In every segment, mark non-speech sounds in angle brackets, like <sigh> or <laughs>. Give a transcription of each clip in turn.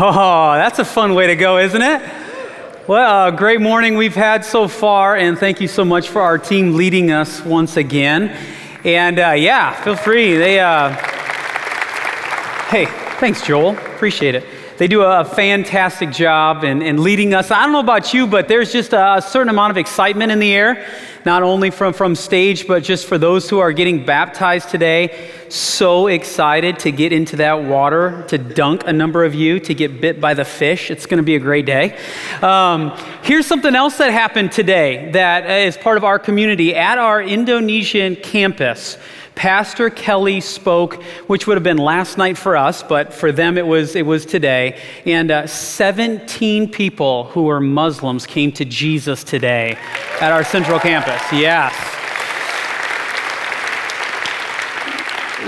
Oh, that's a fun way to go, isn't it? Well, great morning we've had so far, and thank you so much for our team leading us once again. And uh, yeah, feel free. They, uh... hey, thanks, Joel. Appreciate it. They do a fantastic job in, in leading us. I don't know about you, but there's just a certain amount of excitement in the air, not only from, from stage, but just for those who are getting baptized today. So excited to get into that water, to dunk a number of you, to get bit by the fish. It's going to be a great day. Um, here's something else that happened today that is part of our community at our Indonesian campus. Pastor Kelly spoke, which would have been last night for us, but for them it was, it was today. And uh, 17 people who are Muslims came to Jesus today at our central campus. Yes.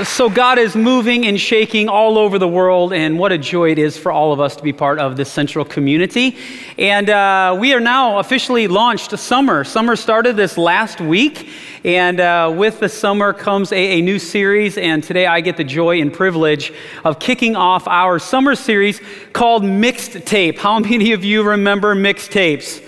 So, God is moving and shaking all over the world, and what a joy it is for all of us to be part of this central community. And uh, we are now officially launched summer. Summer started this last week, and uh, with the summer comes a, a, new series. And today I get the joy and privilege of kicking off our summer series called Mixed Tape. How many of you remember mixed tapes?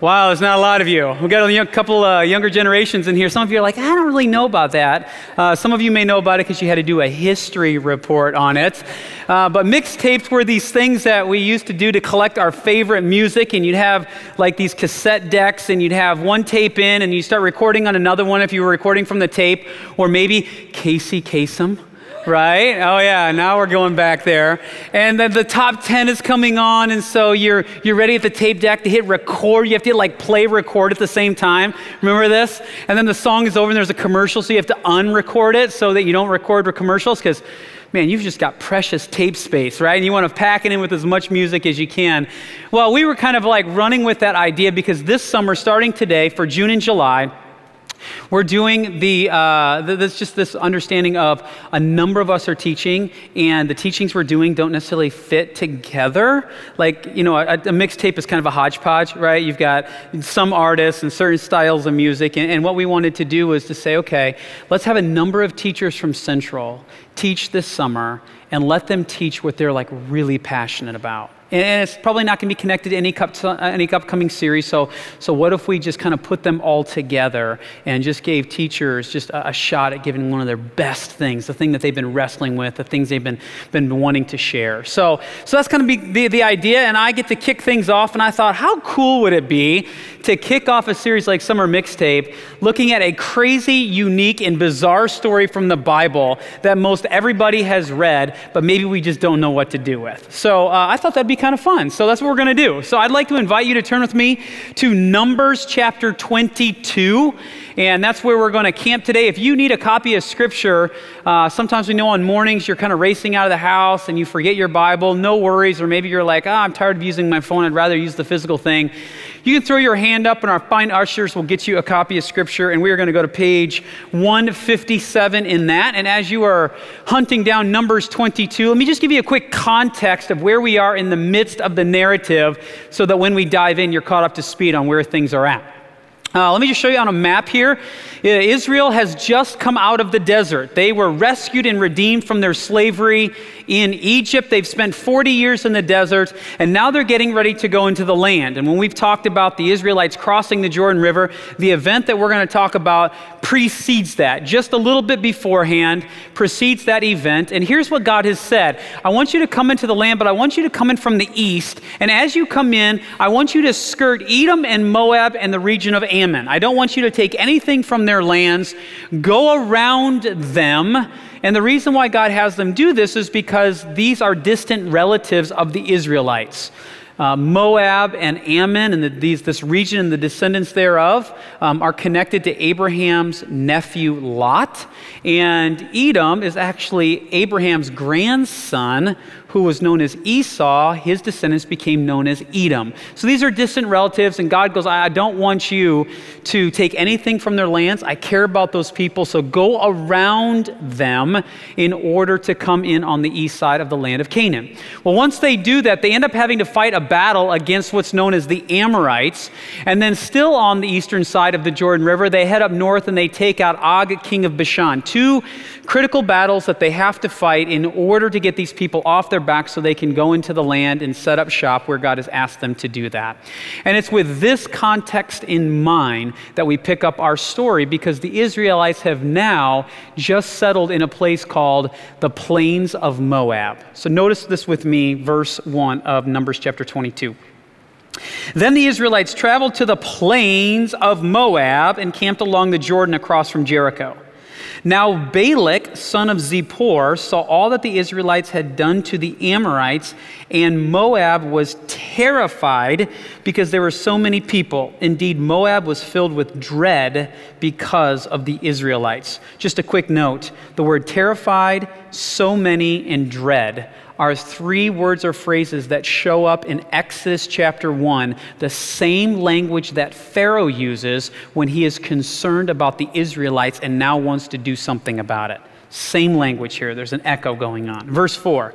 Wow, there's not a lot of you. We've got a young, couple uh, younger generations in here. Some of you are like, I don't really know about that. Uh, some of you may know about it because you had to do a history report on it. Uh, but mixtapes were these things that we used to do to collect our favorite music, and you'd have like these cassette decks, and you'd have one tape in, and you start recording on another one if you were recording from the tape, or maybe Casey Kasem right? Oh yeah, now we're going back there. And then the top 10 is coming on, and so you're you're ready at the tape deck to hit record. You have to hit like play record at the same time. Remember this? And then the song is over and there's a commercial, so you have to unrecord it so that you don't record commercials because man, you've just got precious tape space, right? And you want to pack it in with as much music as you can. Well, we were kind of like running with that idea because this summer, starting today for June and July, we're doing the, uh, this just this understanding of a number of us are teaching, and the teachings we're doing don't necessarily fit together. Like, you know, a, a mixtape is kind of a hodgepodge, right? You've got some artists and certain styles of music, and, and what we wanted to do was to say, okay, let's have a number of teachers from Central teach this summer, and let them teach what they're like really passionate about. And it's probably not going to be connected to any, uh, any upcoming series. So, so what if we just kind of put them all together and just gave teachers just a, a, shot at giving one of their best things, the thing that they've been wrestling with, the things they've been, been wanting to share. So, so that's going to be the, the idea. And I get to kick things off. And I thought, how cool would it be to kick off a series like Summer Mixtape looking at a crazy, unique, and bizarre story from the Bible that most everybody has read, but maybe we just don't know what to do with? So uh, I thought that'd be kind of fun. So that's what we're going to do. So I'd like to invite you to turn with me to Numbers chapter 22. And that's where we're going to camp today. If you need a copy of Scripture, uh, sometimes we know on mornings you're kind of racing out of the house and you forget your Bible. No worries. Or maybe you're like, oh, I'm tired of using my phone. I'd rather use the physical thing. You can throw your hand up, and our fine ushers will get you a copy of Scripture. And we are going to go to page 157 in that. And as you are hunting down Numbers 22, let me just give you a quick context of where we are in the midst of the narrative so that when we dive in, you're caught up to speed on where things are at. Uh, let me just show you on a map here. Uh, Israel has just come out of the desert. They were rescued and redeemed from their slavery in Egypt. They've spent 40 years in the desert, and now they're getting ready to go into the land. And when we've talked about the Israelites crossing the Jordan River, the event that we're going to talk about precedes that, just a little bit beforehand, precedes that event. And here's what God has said I want you to come into the land, but I want you to come in from the east. And as you come in, I want you to skirt Edom and Moab and the region of Ammon. I don't want you to take anything from their lands, go around them. And the reason why God has them do this is because these are distant relatives of the Israelites. Uh, Moab and Ammon and the, these, this region and the descendants thereof um, are connected to Abraham's nephew Lot. And Edom is actually Abraham's grandson who was known as Esau, his descendants became known as Edom. So these are distant relatives, and God goes, I don't want you to take anything from their lands. I care about those people, so go around them in order to come in on the east side of the land of Canaan. Well, once they do that, they end up having to fight a battle against what's known as the Amorites, and then still on the eastern side of the Jordan River, they head up north and they take out Og, king of Bashan. Two critical battles that they have to fight in order to get these people off their backs so they can go into the land and set up shop where God has asked them to do that. And it's with this context in mind that we pick up our story because the Israelites have now just settled in a place called the Plains of Moab. So notice this with me, verse 1 of Numbers chapter 22. Then the Israelites traveled to the plains of Moab and camped along the Jordan across from Jericho. Now Balak, son of Zippor, saw all that the Israelites had done to the Amorites, and Moab was terrified because there were so many people. Indeed, Moab was filled with dread because of the Israelites. Just a quick note the word terrified, so many, and dread are three words or phrases that show up in Exodus chapter 1, the same language that Pharaoh uses when he is concerned about the Israelites and now wants to do something about it. Same language here. There's an echo going on. Verse 4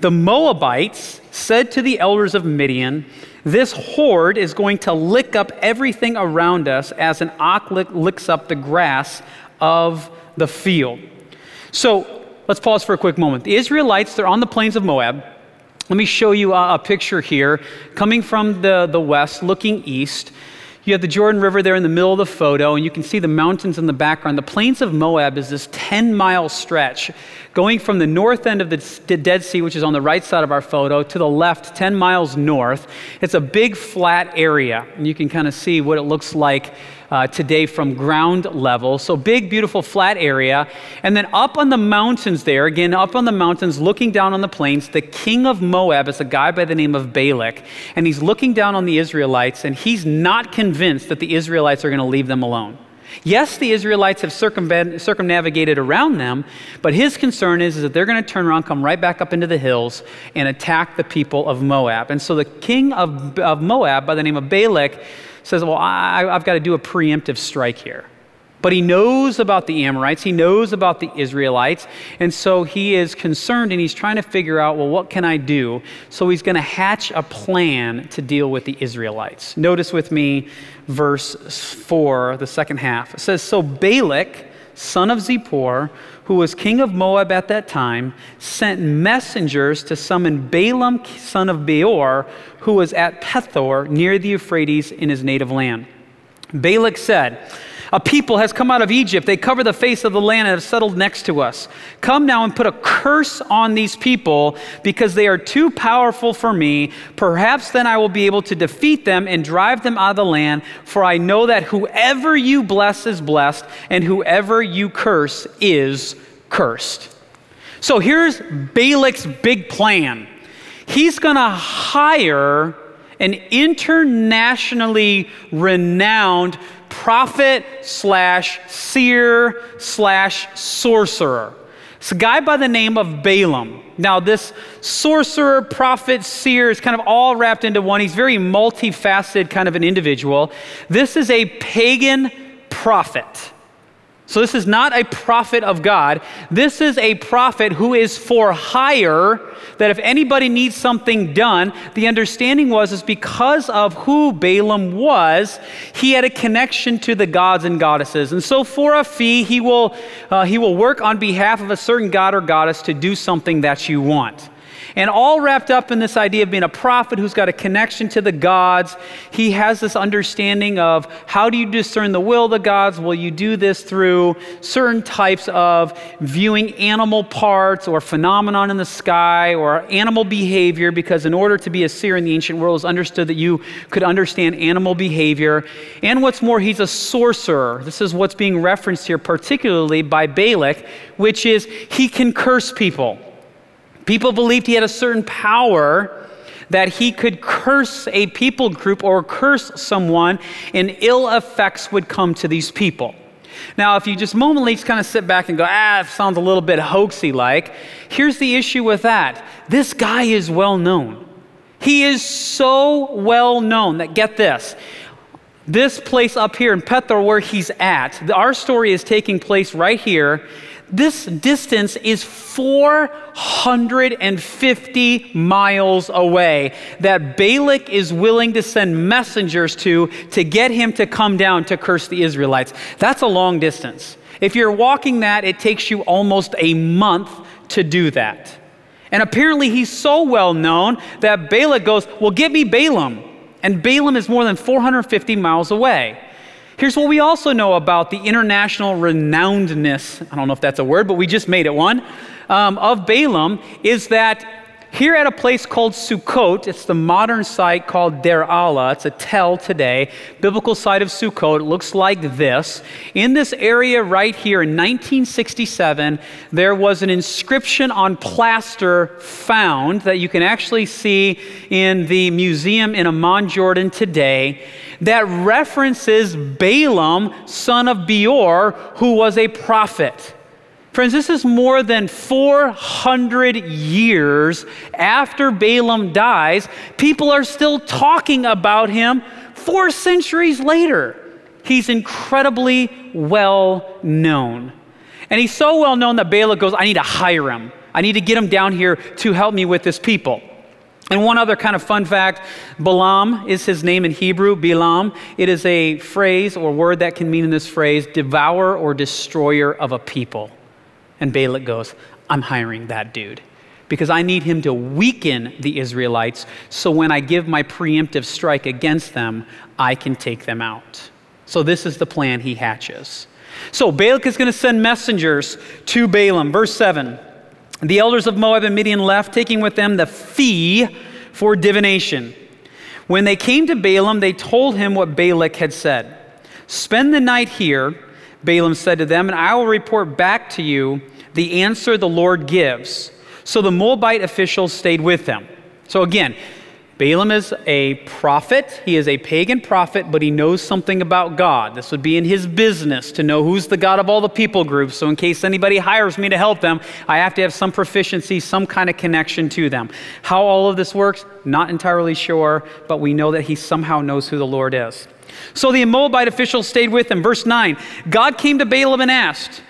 The Moabites said to the elders of Midian, This horde is going to lick up everything around us as an ox licks up the grass of the field. So Let's pause for a quick moment. The Israelites, they're on the plains of Moab. Let me show you a, a picture here coming from the, the west, looking east. You have the Jordan River there in the middle of the photo, and you can see the mountains in the background. The plains of Moab is this 10 mile stretch going from the north end of the Dead Sea, which is on the right side of our photo, to the left, 10 miles north. It's a big flat area, and you can kind of see what it looks like uh, today from ground level. So, big, beautiful, flat area. And then up on the mountains there, again, up on the mountains, looking down on the plains, the king of Moab is a guy by the name of Balak. And he's looking down on the Israelites, and he's not convinced that the Israelites are going to leave them alone. Yes, the Israelites have circumnavigated around them, but his concern is, is that they're going to turn around, come right back up into the hills, and attack the people of Moab. And so the king of, of Moab, by the name of Balak, says, Well, I, I've got to do a preemptive strike here. But he knows about the Amorites, he knows about the Israelites, and so he is concerned and he's trying to figure out, well, what can I do? So he's going to hatch a plan to deal with the Israelites. Notice with me verse 4, the second half. It says, So Balak, son of Zippor, who was king of Moab at that time, sent messengers to summon Balaam, son of Beor, who was at Pethor near the Euphrates in his native land. Balak said, a people has come out of Egypt. They cover the face of the land and have settled next to us. Come now and put a curse on these people because they are too powerful for me. Perhaps then I will be able to defeat them and drive them out of the land. For I know that whoever you bless is blessed, and whoever you curse is cursed. So here's Balak's big plan he's going to hire an internationally renowned prophet slash seer slash sorcerer. It's a guy by the name of Balaam. Now, this sorcerer, prophet, seer is kind of all wrapped into one. He's very multifaceted, kind of an individual. This is a pagan prophet. So, this is not a prophet of God. This is a prophet who is for hire. That if anybody needs something done, the understanding was is because of who Balaam was, he had a connection to the gods and goddesses. And so, for a fee, he will, uh, he will work on behalf of a certain god or goddess to do something that you want. And all wrapped up in this idea of being a prophet who's got a connection to the gods. He has this understanding of how do you discern the will of the gods? Well, you do this through certain types of viewing animal parts or phenomenon in the sky or animal behavior, because in order to be a seer in the ancient world, it was understood that you could understand animal behavior. And what's more, he's a sorcerer. This is what's being referenced here, particularly by Balak, which is he can curse people. People believed he had a certain power that he could curse a people group or curse someone, and ill effects would come to these people. Now, if you just momently just kind of sit back and go, ah, sounds a little bit hoaxy like, here's the issue with that. This guy is well known. He is so well known that, get this, this place up here in Pethor where he's at, our story is taking place right here this distance is 450 miles away that Balak is willing to send messengers to to get him to come down to curse the Israelites. That's a long distance. If you're walking that, it takes you almost a month to do that. And apparently he's so well known that Balak goes, Well, get me Balaam. And Balaam is more than 450 miles away. Here's what we also know about the international renownedness I don't know if that's a word, but we just made it one um, of Balaam is that here at a place called Sukkot, it's the modern site called Deir Alla. It's a tell today. Biblical site of Sukkot. It looks like this. In this area right here in 1967, there was an inscription on plaster found that you can actually see in the museum in Amman, Jordan today that references Balaam, son of Beor, who was a prophet. Friends, this is more than 400 years after Balaam dies. People are still talking about him four centuries later. He's incredibly well known. And he's so well known that Balak goes, I need to hire him. I need to get him down here to help me with this people. And one other kind of fun fact Balaam is his name in Hebrew, Balaam. It is a phrase or word that can mean in this phrase, devour or destroyer of a people. And Balak goes, I'm hiring that dude because I need him to weaken the Israelites so when I give my preemptive strike against them, I can take them out. So this is the plan he hatches. So Balak is going to send messengers to Balaam. Verse 7 The elders of Moab and Midian left, taking with them the fee for divination. When they came to Balaam, they told him what Balak had said. Spend the night here Balaam said to them, and I will report back to you the answer the Lord gives. So the Moabite officials stayed with them. So again, Balaam is a prophet. He is a pagan prophet, but he knows something about God. This would be in his business to know who's the God of all the people groups. So, in case anybody hires me to help them, I have to have some proficiency, some kind of connection to them. How all of this works, not entirely sure, but we know that he somehow knows who the Lord is. So the Moabite officials stayed with him. Verse 9 God came to Balaam and asked,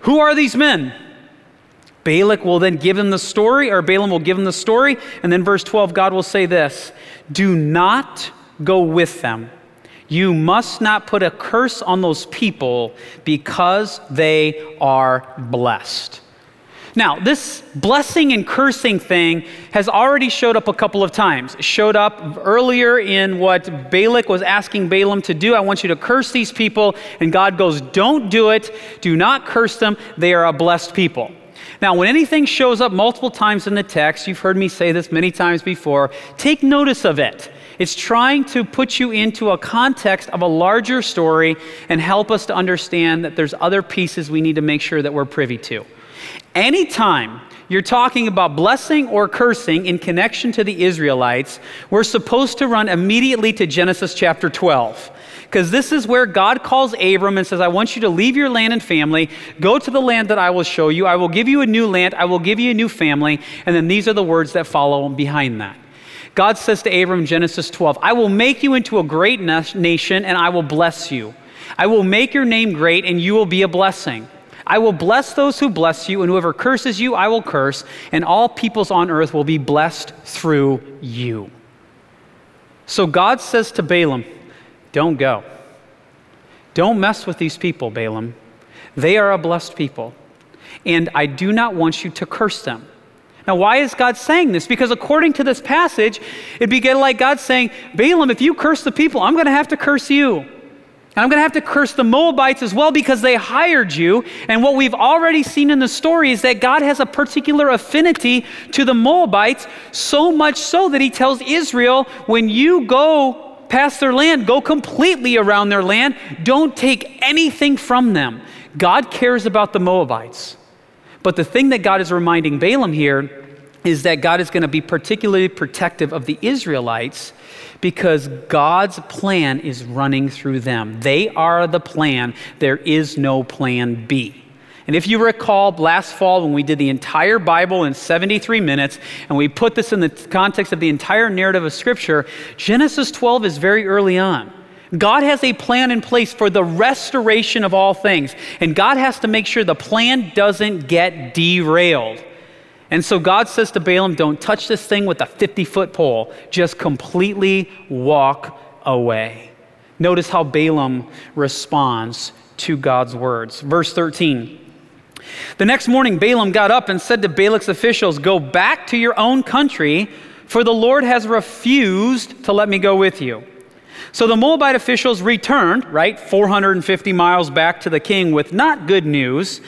Who are these men? Balak will then give him the story, or Balaam will give him the story. And then verse 12, God will say this Do not go with them. You must not put a curse on those people because they are blessed. Now, this blessing and cursing thing has already showed up a couple of times. It showed up earlier in what Balak was asking Balaam to do. I want you to curse these people. And God goes, Don't do it. Do not curse them. They are a blessed people. Now, when anything shows up multiple times in the text, you've heard me say this many times before, take notice of it. It's trying to put you into a context of a larger story and help us to understand that there's other pieces we need to make sure that we're privy to. Anytime you're talking about blessing or cursing in connection to the Israelites, we're supposed to run immediately to Genesis chapter 12. Because this is where God calls Abram and says, I want you to leave your land and family, go to the land that I will show you. I will give you a new land, I will give you a new family. And then these are the words that follow behind that. God says to Abram Genesis 12, I will make you into a great nation and I will bless you. I will make your name great and you will be a blessing. I will bless those who bless you, and whoever curses you, I will curse, and all peoples on earth will be blessed through you. So God says to Balaam, Don't go. Don't mess with these people, Balaam. They are a blessed people, and I do not want you to curse them. Now, why is God saying this? Because according to this passage, it'd be like God saying, Balaam, if you curse the people, I'm going to have to curse you. And I'm going to have to curse the Moabites as well because they hired you. And what we've already seen in the story is that God has a particular affinity to the Moabites, so much so that he tells Israel, when you go past their land, go completely around their land, don't take anything from them. God cares about the Moabites. But the thing that God is reminding Balaam here is that God is going to be particularly protective of the Israelites because God's plan is running through them. They are the plan, there is no plan B. And if you recall last fall when we did the entire Bible in 73 minutes and we put this in the context of the entire narrative of Scripture, Genesis 12 is very early on. God has a plan in place for the restoration of all things, and God has to make sure the plan doesn't get derailed. And so God says to Balaam, Don't touch this thing with a 50 foot pole, just completely walk away. Notice how Balaam responds to God's words. Verse 13 The next morning, Balaam got up and said to Balak's officials, Go back to your own country, for the Lord has refused to let me go with you. So the Moabite officials returned, right, 450 miles back to the king with not good news.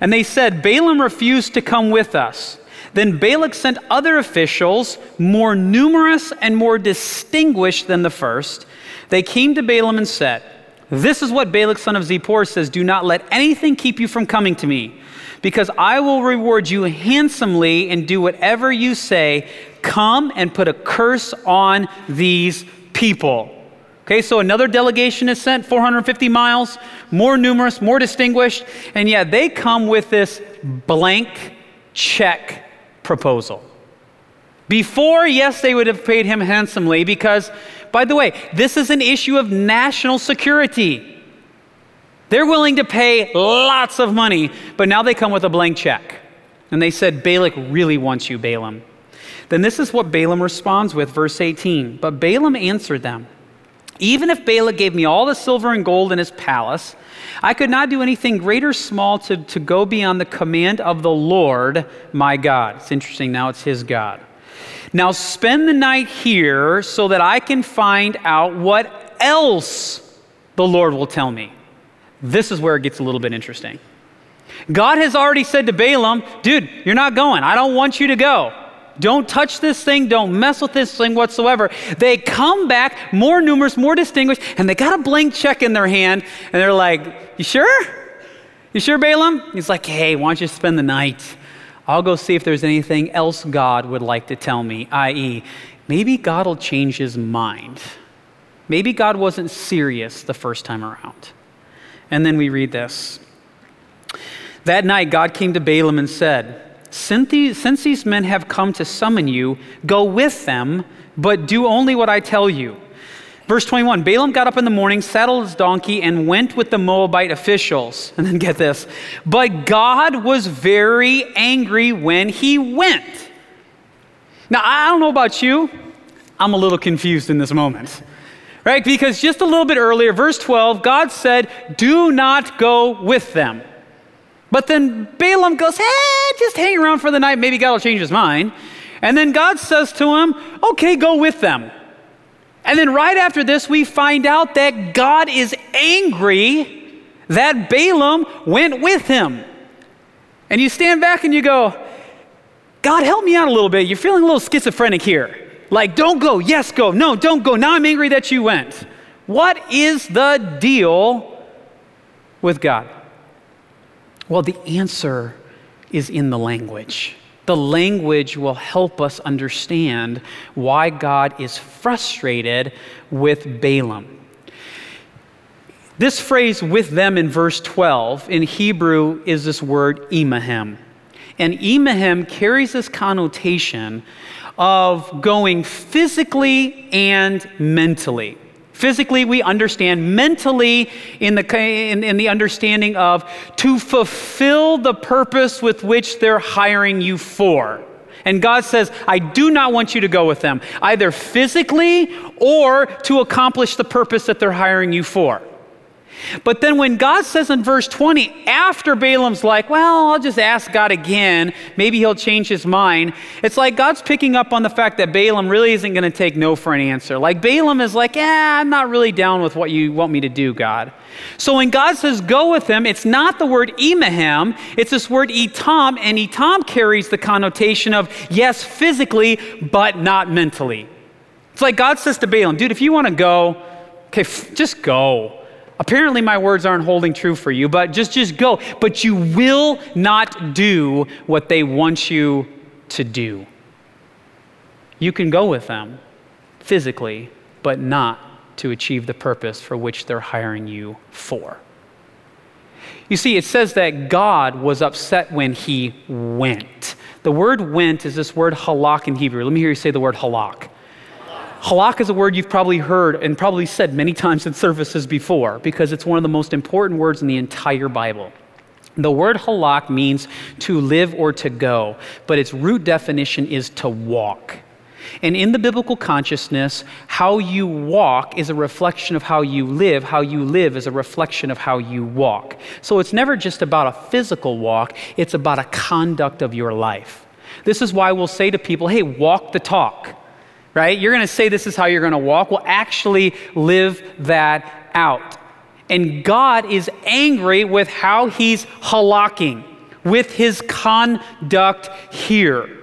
And they said, Balaam refused to come with us. Then Balak sent other officials, more numerous and more distinguished than the first. They came to Balaam and said, This is what Balak, son of Zippor, says Do not let anything keep you from coming to me, because I will reward you handsomely and do whatever you say. Come and put a curse on these people. Okay, so another delegation is sent, 450 miles, more numerous, more distinguished, and yet they come with this blank check proposal. Before, yes, they would have paid him handsomely because, by the way, this is an issue of national security. They're willing to pay lots of money, but now they come with a blank check. And they said, Balak really wants you, Balaam. Then this is what Balaam responds with, verse 18. But Balaam answered them Even if Balak gave me all the silver and gold in his palace, I could not do anything great or small to, to go beyond the command of the Lord my God. It's interesting, now it's his God. Now spend the night here so that I can find out what else the Lord will tell me. This is where it gets a little bit interesting. God has already said to Balaam, dude, you're not going. I don't want you to go. Don't touch this thing. Don't mess with this thing whatsoever. They come back more numerous, more distinguished, and they got a blank check in their hand, and they're like, You sure? You sure, Balaam? He's like, Hey, why don't you spend the night? I'll go see if there's anything else God would like to tell me, i.e., maybe God will change his mind. Maybe God wasn't serious the first time around. And then we read this. That night, God came to Balaam and said, since these, since these men have come to summon you, go with them, but do only what I tell you. Verse 21 Balaam got up in the morning, saddled his donkey, and went with the Moabite officials. <laughs> And then get this. But God was very angry when he went. Now, I don't know about you, I'm a little confused in this moment. Right? Because just a little bit earlier, verse 12, God said, Do not go with them. But then Balaam goes, hey, just hang around for the night. Maybe God will change his mind. And then God says to him, okay, go with them. And then right after this, we find out that God is angry that Balaam went with him. And you stand back and you go, God, help me out a little bit. You're feeling a little schizophrenic here. Like, don't go. Yes, go. No, don't go. Now I'm angry that you went. What is the deal with God? Well, the answer is in the language. The language will help us understand why God is frustrated with Balaam. This phrase with them in verse 12 in Hebrew is this word imahem. And imahem carries this connotation of going physically and mentally. Physically, we understand. Mentally, in the, in, in, the understanding of to fulfill the purpose with which they're hiring you for. And God says, I do not want you to go with them, either physically or to accomplish the purpose that they're hiring you for. But then when God says in verse 20, after Balaam's like, well, I'll just ask God again, maybe he'll change his mind, it's like God's picking up on the fact that Balaam really isn't going to take no for an answer. Like Balaam is like, yeah, I'm not really down with what you want me to do, God. So when God says go with him, it's not the word emahem, it's this word etam, and etam carries the connotation of, yes, physically, but not mentally. It's like God says to Balaam, dude, if you want to go, okay, f- just go. Apparently, my words aren't holding true for you, but just, just go. But you will not do what they want you to do. You can go with them physically, but not to achieve the purpose for which they're hiring you for. You see, it says that God was upset when he went. The word went is this word halak in Hebrew. Let me hear you say the word halak. Halak is a word you've probably heard and probably said many times in services before because it's one of the most important words in the entire Bible. The word halak means to live or to go, but its root definition is to walk. And in the biblical consciousness, how you walk is a reflection of how you live. How you live is a reflection of how you walk. So it's never just about a physical walk, it's about a conduct of your life. This is why we'll say to people, hey, walk the talk, right? You're going to say this is how you're going to walk. Well, actually live that out. And God is angry with how he's halakking, with his conduct here.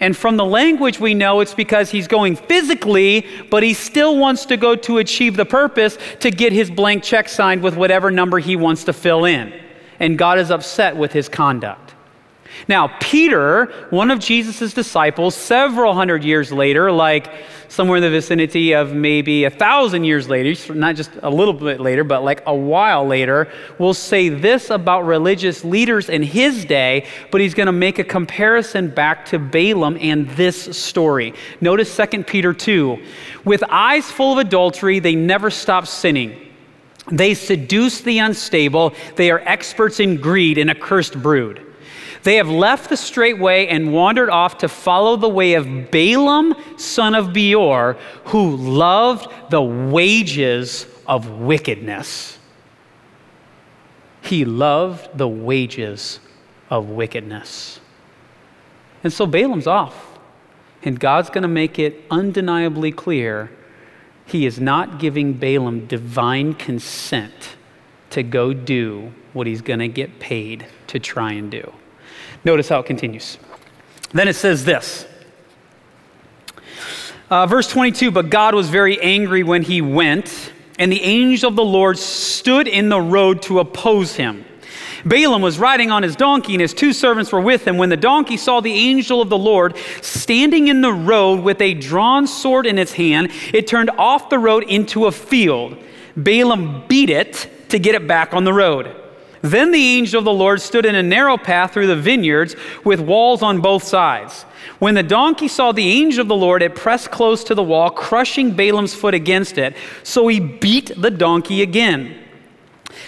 And from the language, we know it's because he's going physically, but he still wants to go to achieve the purpose to get his blank check signed with whatever number he wants to fill in. And God is upset with his conduct. Now, Peter, one of Jesus' disciples, several hundred years later, like somewhere in the vicinity of maybe a thousand years later, not just a little bit later, but like a while later, will say this about religious leaders in his day, but he's going to make a comparison back to Balaam and this story. Notice 2 Peter 2. With eyes full of adultery, they never stop sinning. They seduce the unstable. They are experts in greed and a cursed brood. They have left the straight way and wandered off to follow the way of Balaam, son of Beor, who loved the wages of wickedness. He loved the wages of wickedness. And so Balaam's off. And God's going to make it undeniably clear he is not giving Balaam divine consent to go do what he's going to get paid to try and do. Notice how it continues. Then it says this. Uh, verse 22 But God was very angry when he went, and the angel of the Lord stood in the road to oppose him. Balaam was riding on his donkey, and his two servants were with him. When the donkey saw the angel of the Lord standing in the road with a drawn sword in its hand, it turned off the road into a field. Balaam beat it to get it back on the road. Then the angel of the Lord stood in a narrow path through the vineyards with walls on both sides. When the donkey saw the angel of the Lord, it pressed close to the wall, crushing Balaam's foot against it. So he beat the donkey again.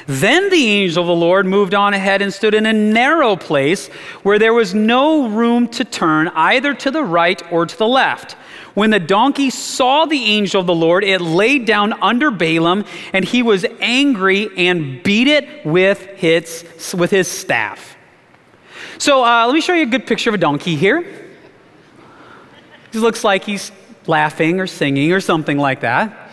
Then the angel of the Lord moved on ahead and stood in a narrow place where there was no room to turn either to the right or to the left. When the donkey saw the angel of the Lord, it laid down under Balaam, and he was angry and beat it with his, with his staff. So uh, let me show you a good picture of a donkey here. He looks like he's laughing or singing or something like that.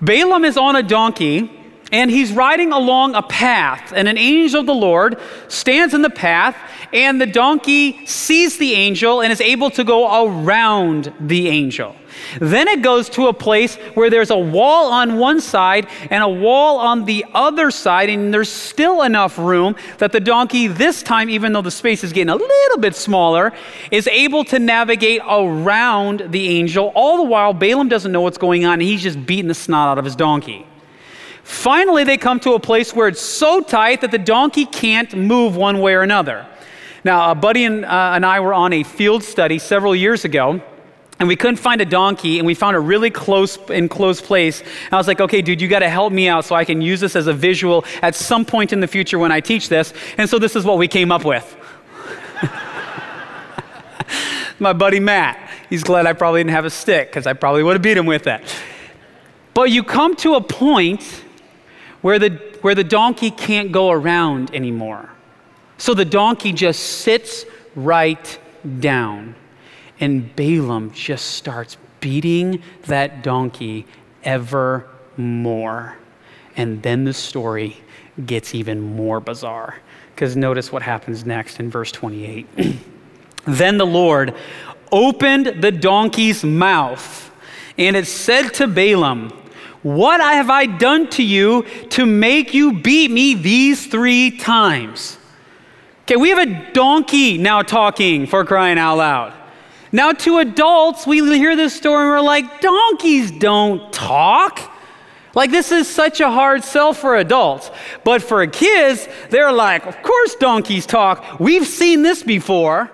Balaam is on a donkey and he's riding along a path, and an angel of the Lord stands in the path, and the donkey sees the angel and is able to go around the angel. Then it goes to a place where there's a wall on one side and a wall on the other side, and there's still enough room that the donkey, this time, even though the space is getting a little bit smaller, is able to navigate around the angel. All the while, Balaam doesn't know what's going on, and he's just beating the snot out of his donkey. Finally, they come to a place where it's so tight that the donkey can't move one way or another. Now, a buddy and, uh, and I were on a field study several years ago, and we couldn't find a donkey, and we found a really close enclosed place. And I was like, okay, dude, you got to help me out so I can use this as a visual at some point in the future when I teach this. And so this is what we came up with. <laughs> My buddy Matt, he's glad I probably didn't have a stick because I probably would have beat him with that. But you come to a point where the, where the donkey can't go around anymore. So the donkey just sits right down. And Balaam just starts beating that donkey ever more. And then the story gets even more bizarre. Because notice what happens next in verse 28. <clears throat> then the Lord opened the donkey's mouth, and it said to Balaam, what have I done to you to make you beat me these three times? Okay, we have a donkey now talking for crying out loud. Now, to adults, we hear this story and we're like, donkeys don't talk. Like, this is such a hard sell for adults. But for kids, they're like, of course, donkeys talk. We've seen this before.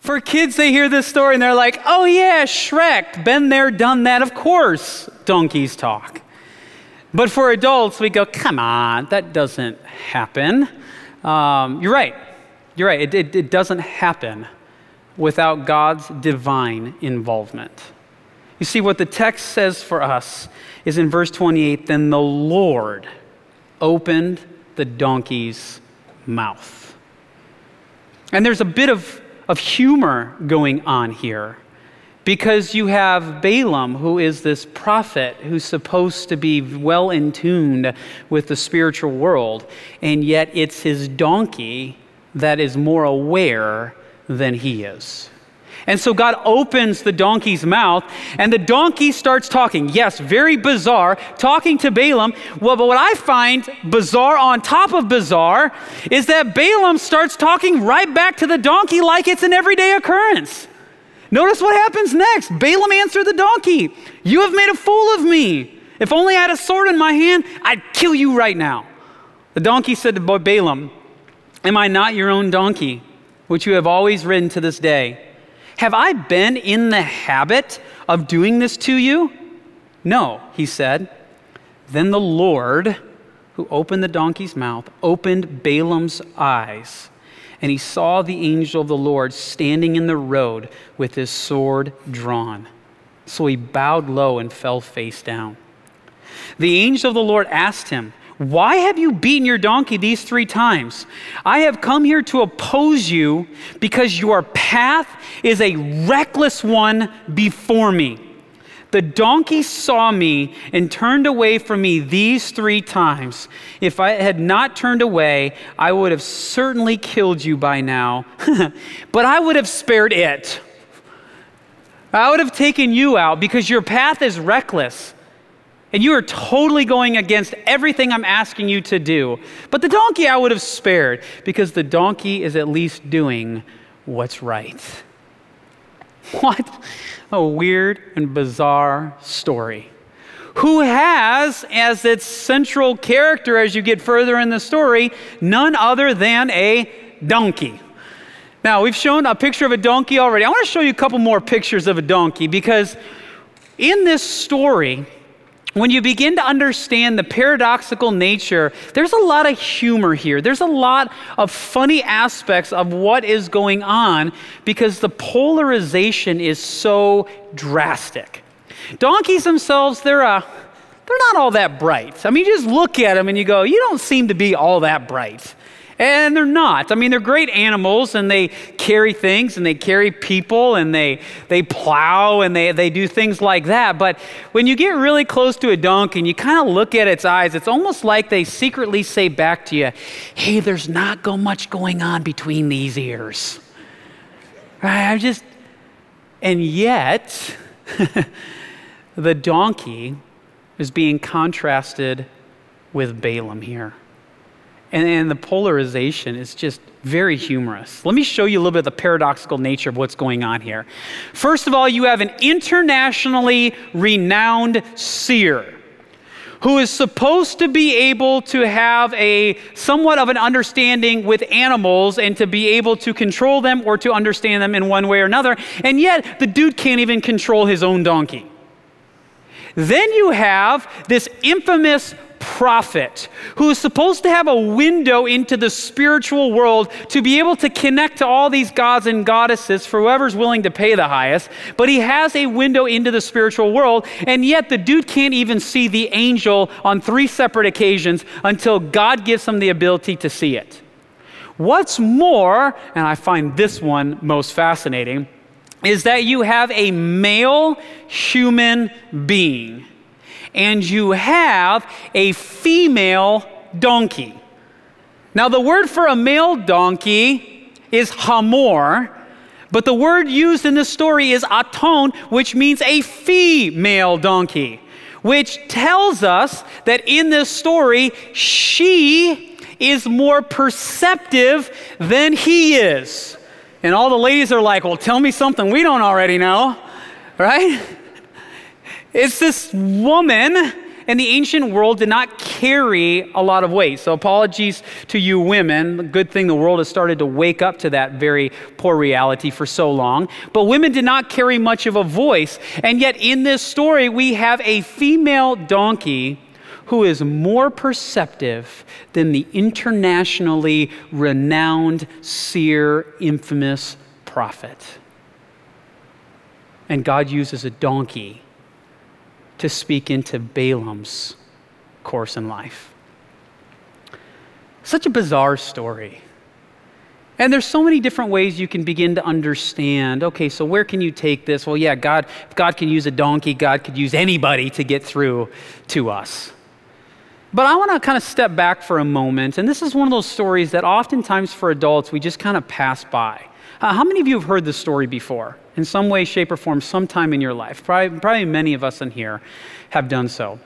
For kids, they hear this story and they're like, oh yeah, Shrek, been there, done that. Of course, donkeys talk. But for adults, we go, come on, that doesn't happen. Um, you're right. You're right. It, it, it doesn't happen without God's divine involvement. You see, what the text says for us is in verse 28 then the Lord opened the donkey's mouth. And there's a bit of, of humor going on here because you have Balaam, who is this prophet who's supposed to be well in tune with the spiritual world, and yet it's his donkey that is more aware than he is. And so God opens the donkey's mouth, and the donkey starts talking. Yes, very bizarre, talking to Balaam. Well, but what I find bizarre on top of bizarre is that Balaam starts talking right back to the donkey like it's an everyday occurrence. Notice what happens next. Balaam answered the donkey, You have made a fool of me. If only I had a sword in my hand, I'd kill you right now. The donkey said to Balaam, Am I not your own donkey, which you have always ridden to this day? Have I been in the habit of doing this to you? No, he said. Then the Lord, who opened the donkey's mouth, opened Balaam's eyes and he saw the angel of the Lord standing in the road with his sword drawn. So he bowed low and fell face down. The angel of the Lord asked him, Why have you beaten your donkey these three times? I have come here to oppose you because your path is a reckless one before me. The donkey saw me and turned away from me these three times. If I had not turned away, I would have certainly killed you by now, <laughs> but I would have spared it. I would have taken you out because your path is reckless. And you are totally going against everything I'm asking you to do. But the donkey I would have spared because the donkey is at least doing what's right. <laughs> What a weird and bizarre story. Who has as its central character as you get further in the story none other than a donkey. Now, we've shown a picture of a donkey already. I want to show you a couple more pictures of a donkey because in this story, when you begin to understand the paradoxical nature, there's a lot of humor here. There's a lot of funny aspects of what is going on because the polarization is so drastic. Donkeys themselves, they're, uh, they're not all that bright. I mean, you just look at them and you go, you don't seem to be all that bright. And they're not. I mean, they're great animals and they carry things and they carry people and they, they plow and they, they do things like that. But when you get really close to a donkey and you kind of look at its eyes, it's almost like they secretly say back to you, hey, there's not go much going on between these ears. Right? I just, and yet, <laughs> the donkey is being contrasted with Balaam here. And, and the polarization is just very humorous. Let me show you a little bit of the paradoxical nature of what's going on here. First of all, you have an internationally renowned seer who is supposed to be able to have a somewhat of an understanding with animals and to be able to control them or to understand them in one way or another. And yet, the dude can't even control his own donkey. Then you have this infamous prophet who is supposed to have a window into the spiritual world to be able to connect to all these gods and goddesses for whoever's willing to pay the highest. But he has a window into the spiritual world, and yet the dude can't even see the angel on three separate occasions until God gives him the ability to see it. What's more, and I find this one most fascinating, is that you have a male human being and you have a female donkey. Now, the word for a male donkey is hamor, but the word used in this story is aton, which means a female donkey, which tells us that in this story, she is more perceptive than he is. And all the ladies are like, well, tell me something we don't already know, right? It's this woman, in the ancient world did not carry a lot of weight. So, apologies to you women. Good thing the world has started to wake up to that very poor reality for so long. But women did not carry much of a voice. And yet, in this story, we have a female donkey who is more perceptive than the internationally renowned seer, infamous prophet. And God uses a donkey to speak into Balaam's course in life. Such a bizarre story. And there's so many different ways you can begin to understand. Okay, so where can you take this? Well, yeah, God, if God can use a donkey, God could use anybody to get through to us. But I want to kind of step back for a moment. And this is one of those stories that oftentimes for adults we just kind of pass by. Uh, how many of you have heard this story before? In some way, shape, or form, sometime in your life? Probably, probably many of us in here have done so.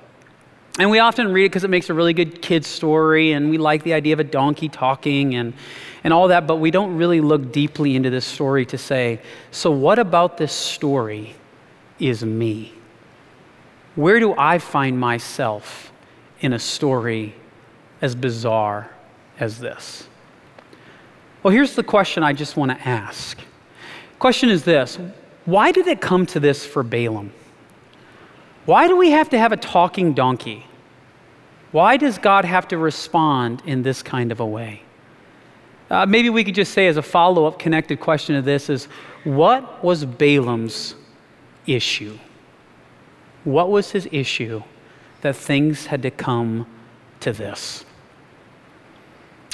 And we often read it because it makes a really good kid's story, and we like the idea of a donkey talking and, and all that, but we don't really look deeply into this story to say, so what about this story is me? Where do I find myself in a story as bizarre as this? Well, here's the question I just want to ask. Question is this Why did it come to this for Balaam? Why do we have to have a talking donkey? Why does God have to respond in this kind of a way? Uh, maybe we could just say, as a follow up connected question to this, is what was Balaam's issue? What was his issue that things had to come to this?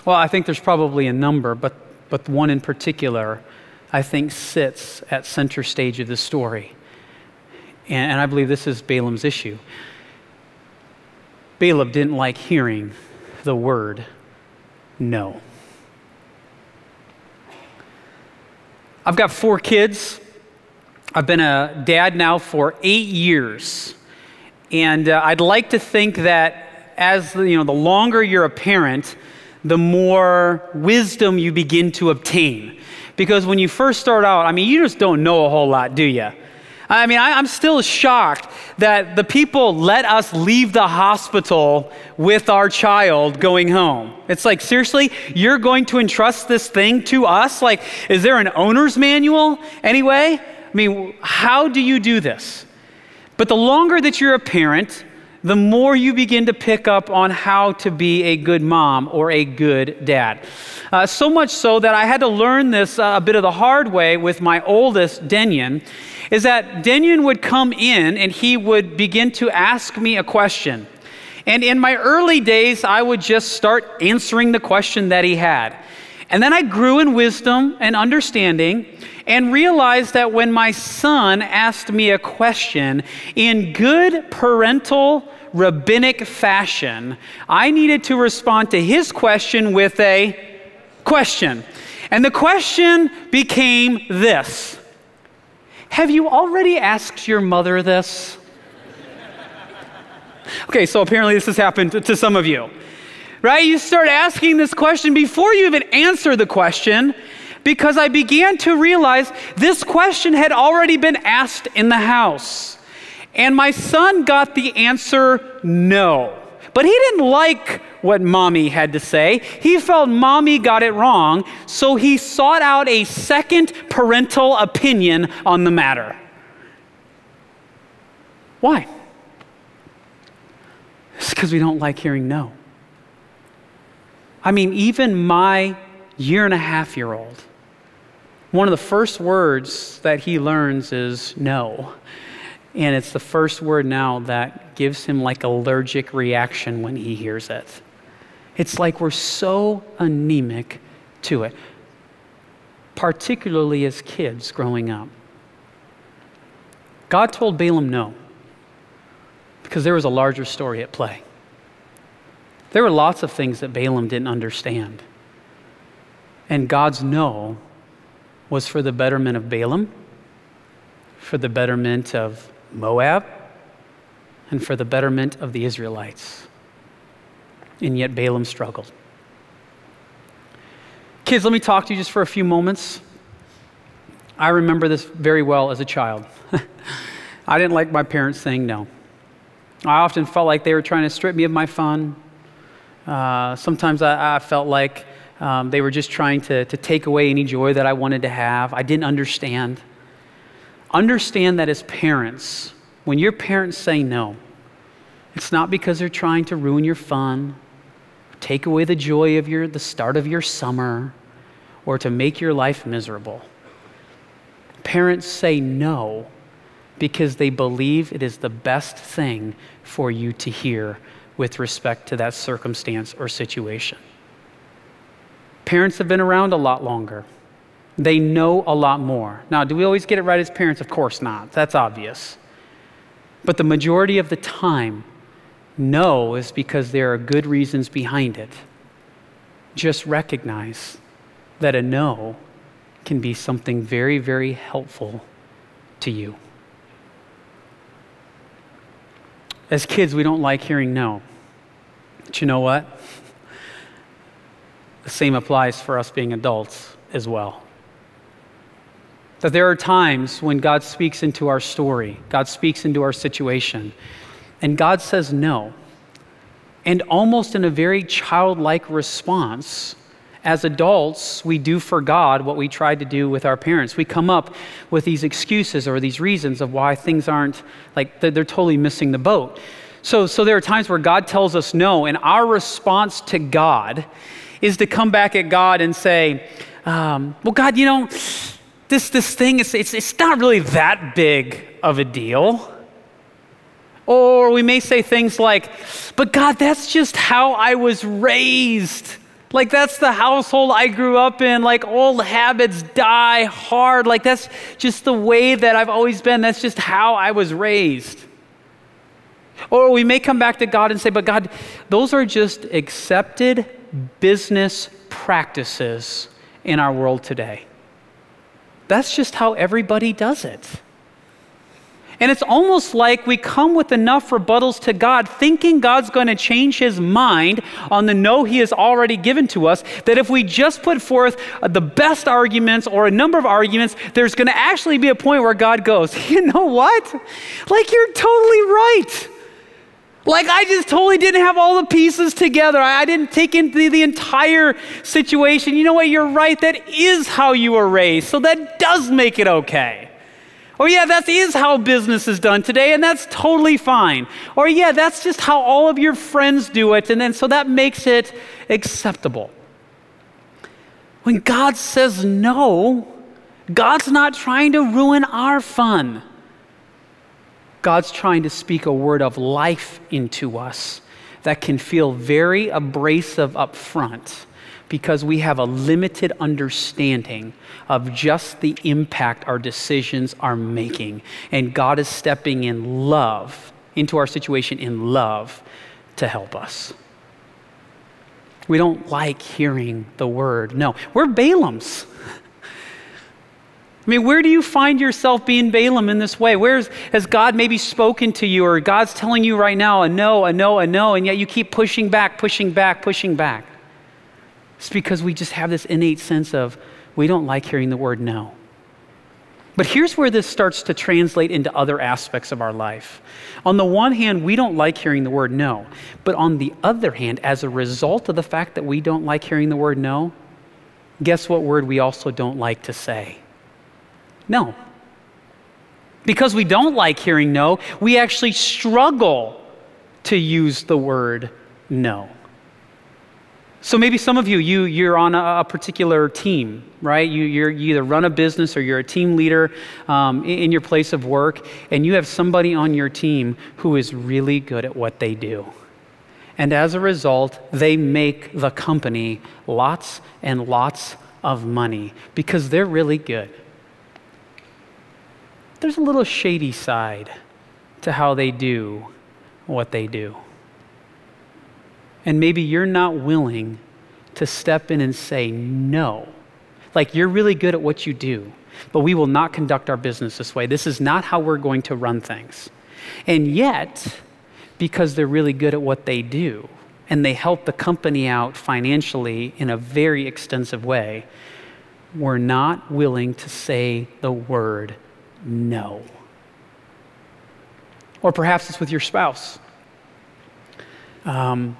Well, I think there's probably a number, but, but one in particular I think sits at center stage of the story. And, and I believe this is Balaam's issue. Balaam didn't like hearing the word no. I've got four kids. I've been a dad now for eight years. And uh, I'd like to think that as you know, the longer you're a parent, the more wisdom you begin to obtain. Because when you first start out, I mean, you just don't know a whole lot, do you? I mean, I, am still shocked that the people let us leave the hospital with our child going home. It's like, seriously, you're going to entrust this thing to us? Like, is there an owner's manual anyway? I mean, how do you do this? But the longer that you're a parent, the more you begin to pick up on how to be a good mom or a good dad. Uh, so much so that I had to learn this uh, a bit of the hard way with my oldest, Denyon, is that Denyon would come in and he would begin to ask me a question. And in my early days, I would just start answering the question that he had. And then I grew in wisdom and understanding and realized that when my son asked me a question in good parental rabbinic fashion, I needed to respond to his question with a question. And the question became this Have you already asked your mother this? <laughs> Okay, so apparently this has happened to, some of you right? You start asking this question before you even answer the question, because I began to realize this question had already been asked in the house. And my son got the answer no. But he didn't like what mommy had to say. He felt mommy got it wrong, so he sought out a second parental opinion on the matter. Why? It's because we don't like hearing no. I mean, even my year and a half year old one of the first words that he learns is no. And it's the first word now that gives him like allergic reaction when he hears it. It's like we're so anemic to it, particularly as kids growing up. God told Balaam no because there was a larger story at play. There were lots of things that Balaam didn't understand. And God's no was for the betterment of Balaam, for the betterment of Moab, and for the betterment of the Israelites. And yet Balaam struggled. Kids, let me talk to you just for a few moments. I remember this very well as a child. <laughs> I didn't like my parents saying no. I often felt like they were trying to strip me of my fun. Uh, sometimes I, I, felt like um, they were just trying to, to take away any joy that I wanted to have. I didn't understand. Understand that as parents, when your parents say no, it's not because they're trying to ruin your fun, take away the joy of your, the start of your summer, or to make your life miserable. Parents say no because they believe it is the best thing for you to hear with respect to that circumstance or situation. Parents have been around a lot longer. They know a lot more. Now, do we always get it right as parents? Of course not. That's obvious. But the majority of the time, no is because there are good reasons behind it. Just recognize that a no can be something very, very helpful to you. As kids, we don't like hearing no. But you know what? The same applies for us being adults as well. That there are times when God speaks into our story, God speaks into our situation, and God says no. And almost in a very childlike response, as adults, we do for God what we tried to do with our parents. We come up with these excuses or these reasons of why things aren't like they're, totally missing the boat. So, so there are times where God tells us no, and our response to God is to come back at God and say, um, Well, God, you know, this, this thing, it's, it's, it's not really that big of a deal. Or we may say things like, But God, that's just how I was raised. Like, that's the household I grew up in. Like, old habits die hard. Like, that's just the way that I've always been. That's just how I was raised. Or we may come back to God and say, but God, those are just accepted business practices in our world today. That's just how everybody does it. And it's almost like we come with enough rebuttals to God, thinking God's going to change his mind on the no he has already given to us, that if we just put forth the best arguments or a number of arguments, there's going to actually be a point where God goes, <laughs> You know what? Like, you're totally right. Like, I just totally didn't have all the pieces together. I, didn't take into the, entire situation. You know what? You're right. That is how you were raised. So that does make it okay. Or, yeah, that is how business is done today, and that's totally fine. Or, yeah, that's just how all of your friends do it, and then so that makes it acceptable. When God says no, God's not trying to ruin our fun. God's trying to speak a word of life into us that can feel very abrasive up front because we have a limited understanding of just the impact our decisions are making. And God is stepping in love into our situation in love to help us. We don't like hearing the word. No, we're Balaam's. <laughs> I mean, where do you find yourself being Balaam in this way? Where has God maybe spoken to you, or God's telling you right now a no, a no, a no, and yet you keep pushing back, pushing back, pushing back? It's because we just have this innate sense of we don't like hearing the word no. But here's where this starts to translate into other aspects of our life. On the one hand, we don't like hearing the word no. But on the other hand, as a result of the fact that we don't like hearing the word no, guess what word we also don't like to say? No. Because we don't like hearing no, we actually struggle to use the word no. So maybe some of you, you you're on a, a particular team, right? You, you either run a business or you're a team leader um, in, in your place of work, and you have somebody on your team who is really good at what they do. And as a result, they make the company lots and lots of money because they're really good. There's a little shady side to how they do what they do. And maybe you're not willing to step in and say no. Like, you're really good at what you do, but we will not conduct our business this way. This is not how we're going to run things. And yet, because they're really good at what they do, and they help the company out financially in a very extensive way, we're not willing to say the word no. Or perhaps it's with your spouse Um,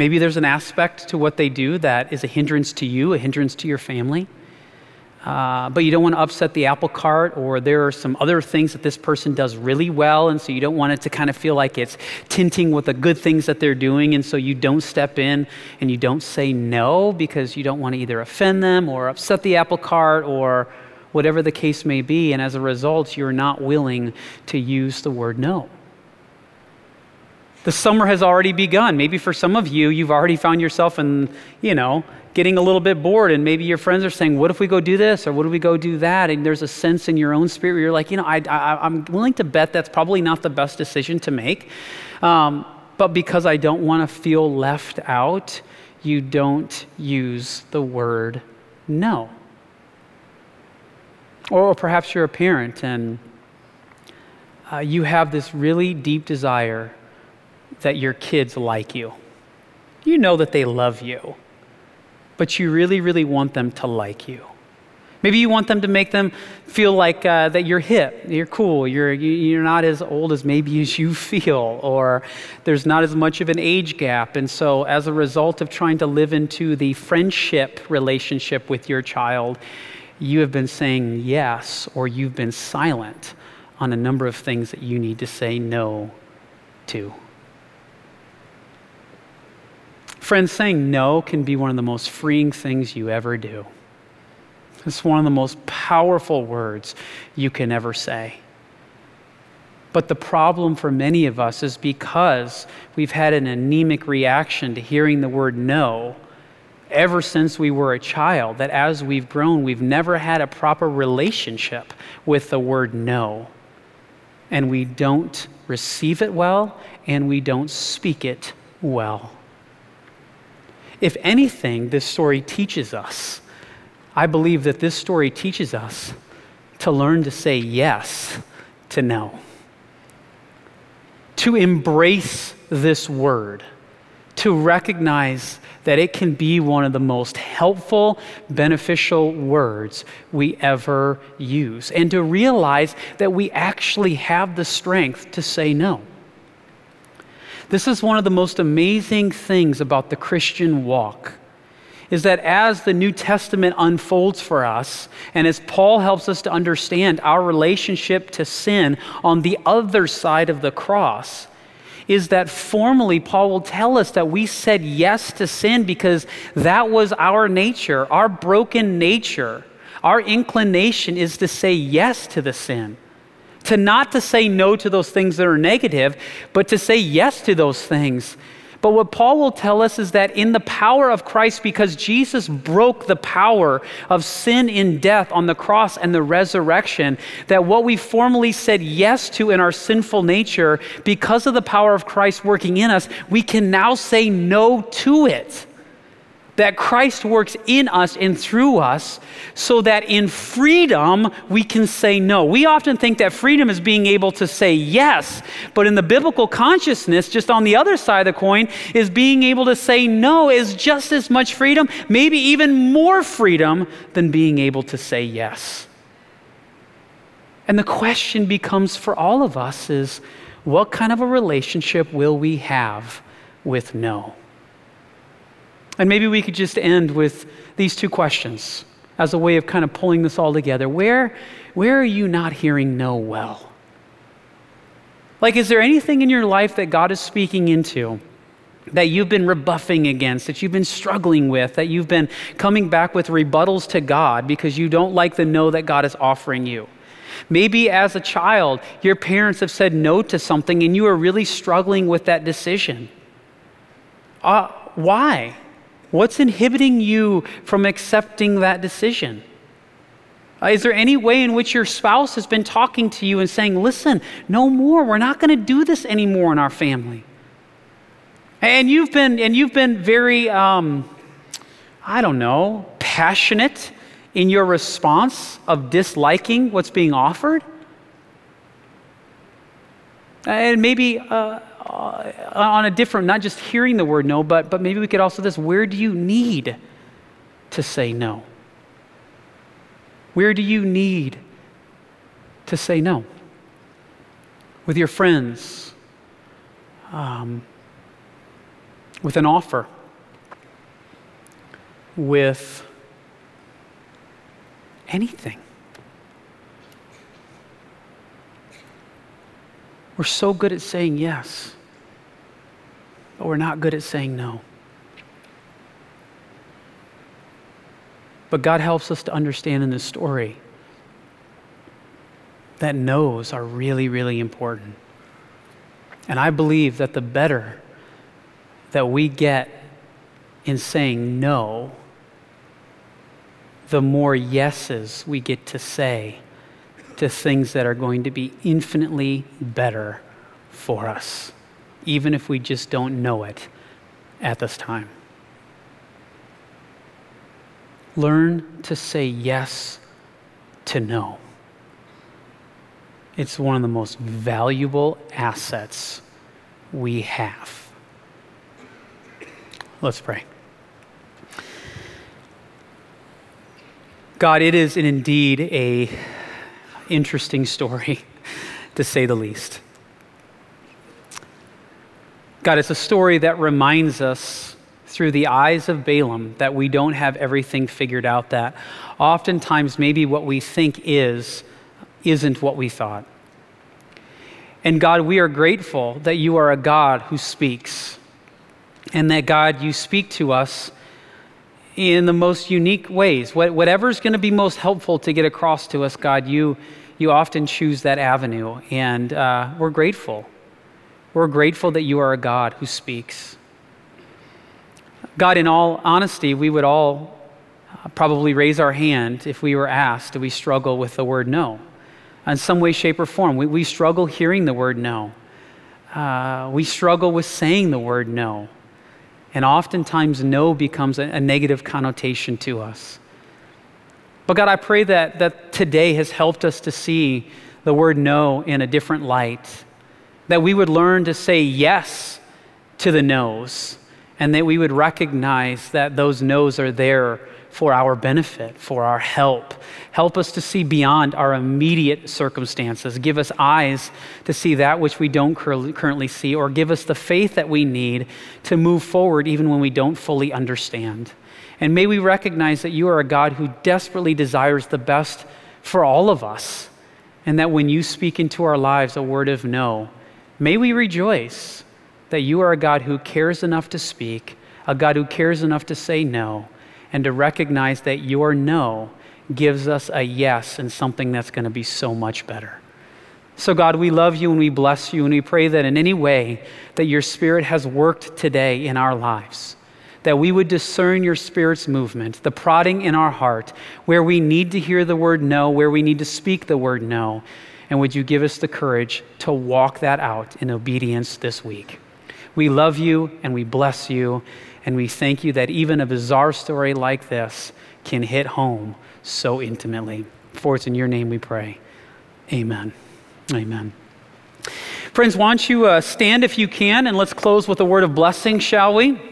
maybe there's an aspect to what they do that is a hindrance to you, a hindrance to your family. Uh, but you don't want to upset the apple cart, or there are some other things that this person does really well, and so you don't want it to kind of feel like it's tinting with the good things that they're doing, and so you don't step in and you don't say no because you don't want to either offend them or upset the apple cart or whatever the case may be, and as a result, you're not willing to use the word no. The summer has already begun. Maybe for some of you, you've already found yourself in, you know, getting a little bit bored, and maybe your friends are saying, What if we go do this? or What if we go do that? And there's a sense in your own spirit where you're like, You know, I, I, am willing to bet that's probably not the best decision to make. Um, but because I don't want to feel left out, you don't use the word no. Or perhaps you're a parent and uh, you have this really deep desire that your kids like you. You know that they love you but you really, really want them to like you. Maybe you want them to make them feel like uh, that you're hip, you're cool, you're, you're not as old as maybe as you feel, or there's not as much of an age gap. And so, as a result of trying to live into the friendship relationship with your child, you have been saying yes, or you've been silent on a number of things that you need to say no to. Friends, saying no can be one of the most freeing things you ever do. It's one of the most powerful words you can ever say. But the problem for many of us is because we've had an anemic reaction to hearing the word no ever since we were a child, that as we've grown, we've never had a proper relationship with the word no. And we don't receive it well, and we don't speak it well. If anything, this story teaches us, I believe that this story teaches us to learn to say yes to no, to embrace this word, to recognize that it can be one of the most helpful, beneficial words we ever use, and to realize that we actually have the strength to say no. This is one of the most amazing things about the Christian walk is that as the New Testament unfolds for us, and as Paul helps us to understand our relationship to sin on the other side of the cross, is that formally Paul will tell us that we said yes to sin because that was our nature, our broken nature. Our inclination is to say yes to the sin to not to say no to those things that are negative, but to say yes to those things. But what Paul will tell us is that in the power of Christ, because Jesus broke the power of sin in death on the cross and the resurrection, that what we formerly said yes to in our sinful nature, because of the power of Christ working in us, we can now say no to it that Christ works in us and through us so that in freedom we can say no. We often think that freedom is being able to say yes, but in the biblical consciousness, just on the other side of the coin, is being able to say no is just as much freedom, maybe even more freedom than being able to say yes. And the question becomes for all of us is what kind of a relationship will we have with no? And maybe we could just end with these two questions as a way of kind of pulling this all together. Where, where are you not hearing no well? Like, is there anything in your life that God is speaking into that you've been rebuffing against, that you've been struggling with, that you've been coming back with rebuttals to God because you don't like the no that God is offering you? Maybe as a child, your parents have said no to something and you are really struggling with that decision. Uh, why? What's inhibiting you from accepting that decision? Uh, is there any way in which your spouse has been talking to you and saying, listen, no more, we're not going to do this anymore in our family? And you've been, and you've been very, um, I don't know, passionate in your response of disliking what's being offered? And maybe uh, uh, on a different, not just hearing the word no, but, but maybe we could also this where do you need to say no? Where do you need to say no? With your friends, um, with an offer, with anything. We're so good at saying yes, but we're not good at saying no. But God helps us to understand in this story that no's are really, really important. And I believe that the better that we get in saying no, the more yeses we get to say to things that are going to be infinitely better for us, even if we just don't know it at this time. Learn to say yes to no. It's one of the most valuable assets we have. Let's pray. God, it is indeed a interesting story, <laughs> to say the least. God, it's a story that reminds us through the eyes of Balaam that we don't have everything figured out, that oftentimes maybe what we think is isn't what we thought. And God, we are grateful that you are a God who speaks, and that God, you speak to us in the most unique ways. Whatever's going to be most helpful to get across to us, God, you, you often choose that avenue, and uh, we're grateful. We're grateful that you are a God who speaks. God, in all honesty, we would all uh, probably raise our hand if we were asked, do we struggle with the word no? In some way, shape, or form. We, we struggle hearing the word no. Uh, we struggle with saying the word no. And oftentimes, no becomes a, a negative connotation to us. But God, I pray that, that today has helped us to see the word no in a different light. That we would learn to say yes to the no's and that we would recognize that those no's are there for our benefit, for our help. Help us to see beyond our immediate circumstances. Give us eyes to see that which we don't currently see, or give us the faith that we need to move forward even when we don't fully understand. And may we recognize that you are a God who desperately desires the best for all of us, and that when you speak into our lives a word of no, may we rejoice that you are a God who cares enough to speak, a God who cares enough to say no, and to recognize that your no gives us a yes and something that's going to be so much better. So, God, we love you and we bless you, and we pray that in any way that your Spirit has worked today in our lives, that we would discern your Spirit's movement, the prodding in our heart, where we need to hear the word no, where we need to speak the word no. And would you give us the courage to walk that out in obedience this week? We love you and we bless you, and we thank you that even a bizarre story like this can hit home so intimately. For it's in your name we pray. Amen. Amen. Friends, why don't you uh, stand if you can, and let's close with a word of blessing, shall we?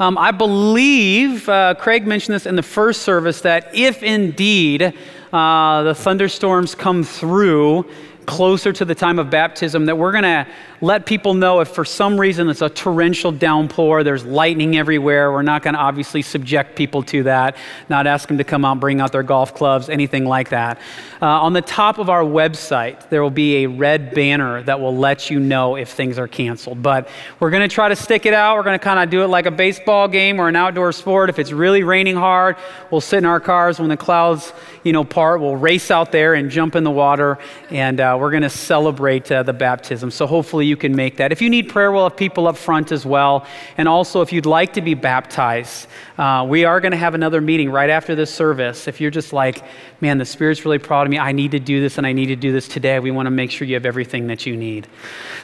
Um, I believe uh, Craig mentioned this in the first service that if indeed uh, the thunderstorms come through closer to the time of baptism that we're going to let people know if for some reason it's a torrential downpour, there's lightning everywhere. We're not going to obviously subject people to that, not ask them to come out, bring out their golf clubs, anything like that. Uh, on the top of our website, there will be a red banner that will let you know if things are canceled. But we're going to try to stick it out. We're going to kind of do it like a baseball game or an outdoor sport. If it's really raining hard, we'll sit in our cars when the clouds, you know, part. We'll race out there and jump in the water, and uh, we're going to celebrate uh, the baptism. So hopefully you can make that. If you need prayer, we'll have people up front as well. And also, if you'd like to be baptized, uh, we are going to have another meeting right after this service. If you're just like, man, the Spirit's really proud of me, I need to do this and I need to do this today, we want to make sure you have everything that you need.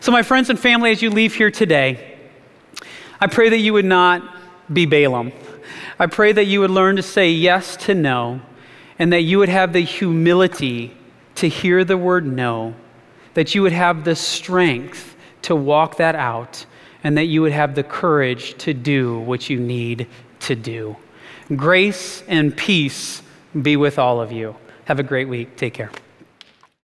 So, my friends and family, as you leave here today, I pray that you would not be Balaam. I pray that you would learn to say yes to no, and that you would have the humility to hear the word no, that you would have the strength to walk that out, and that you would have the courage to do what you need to do. Grace and peace be with all of you. Have a great week. Take care.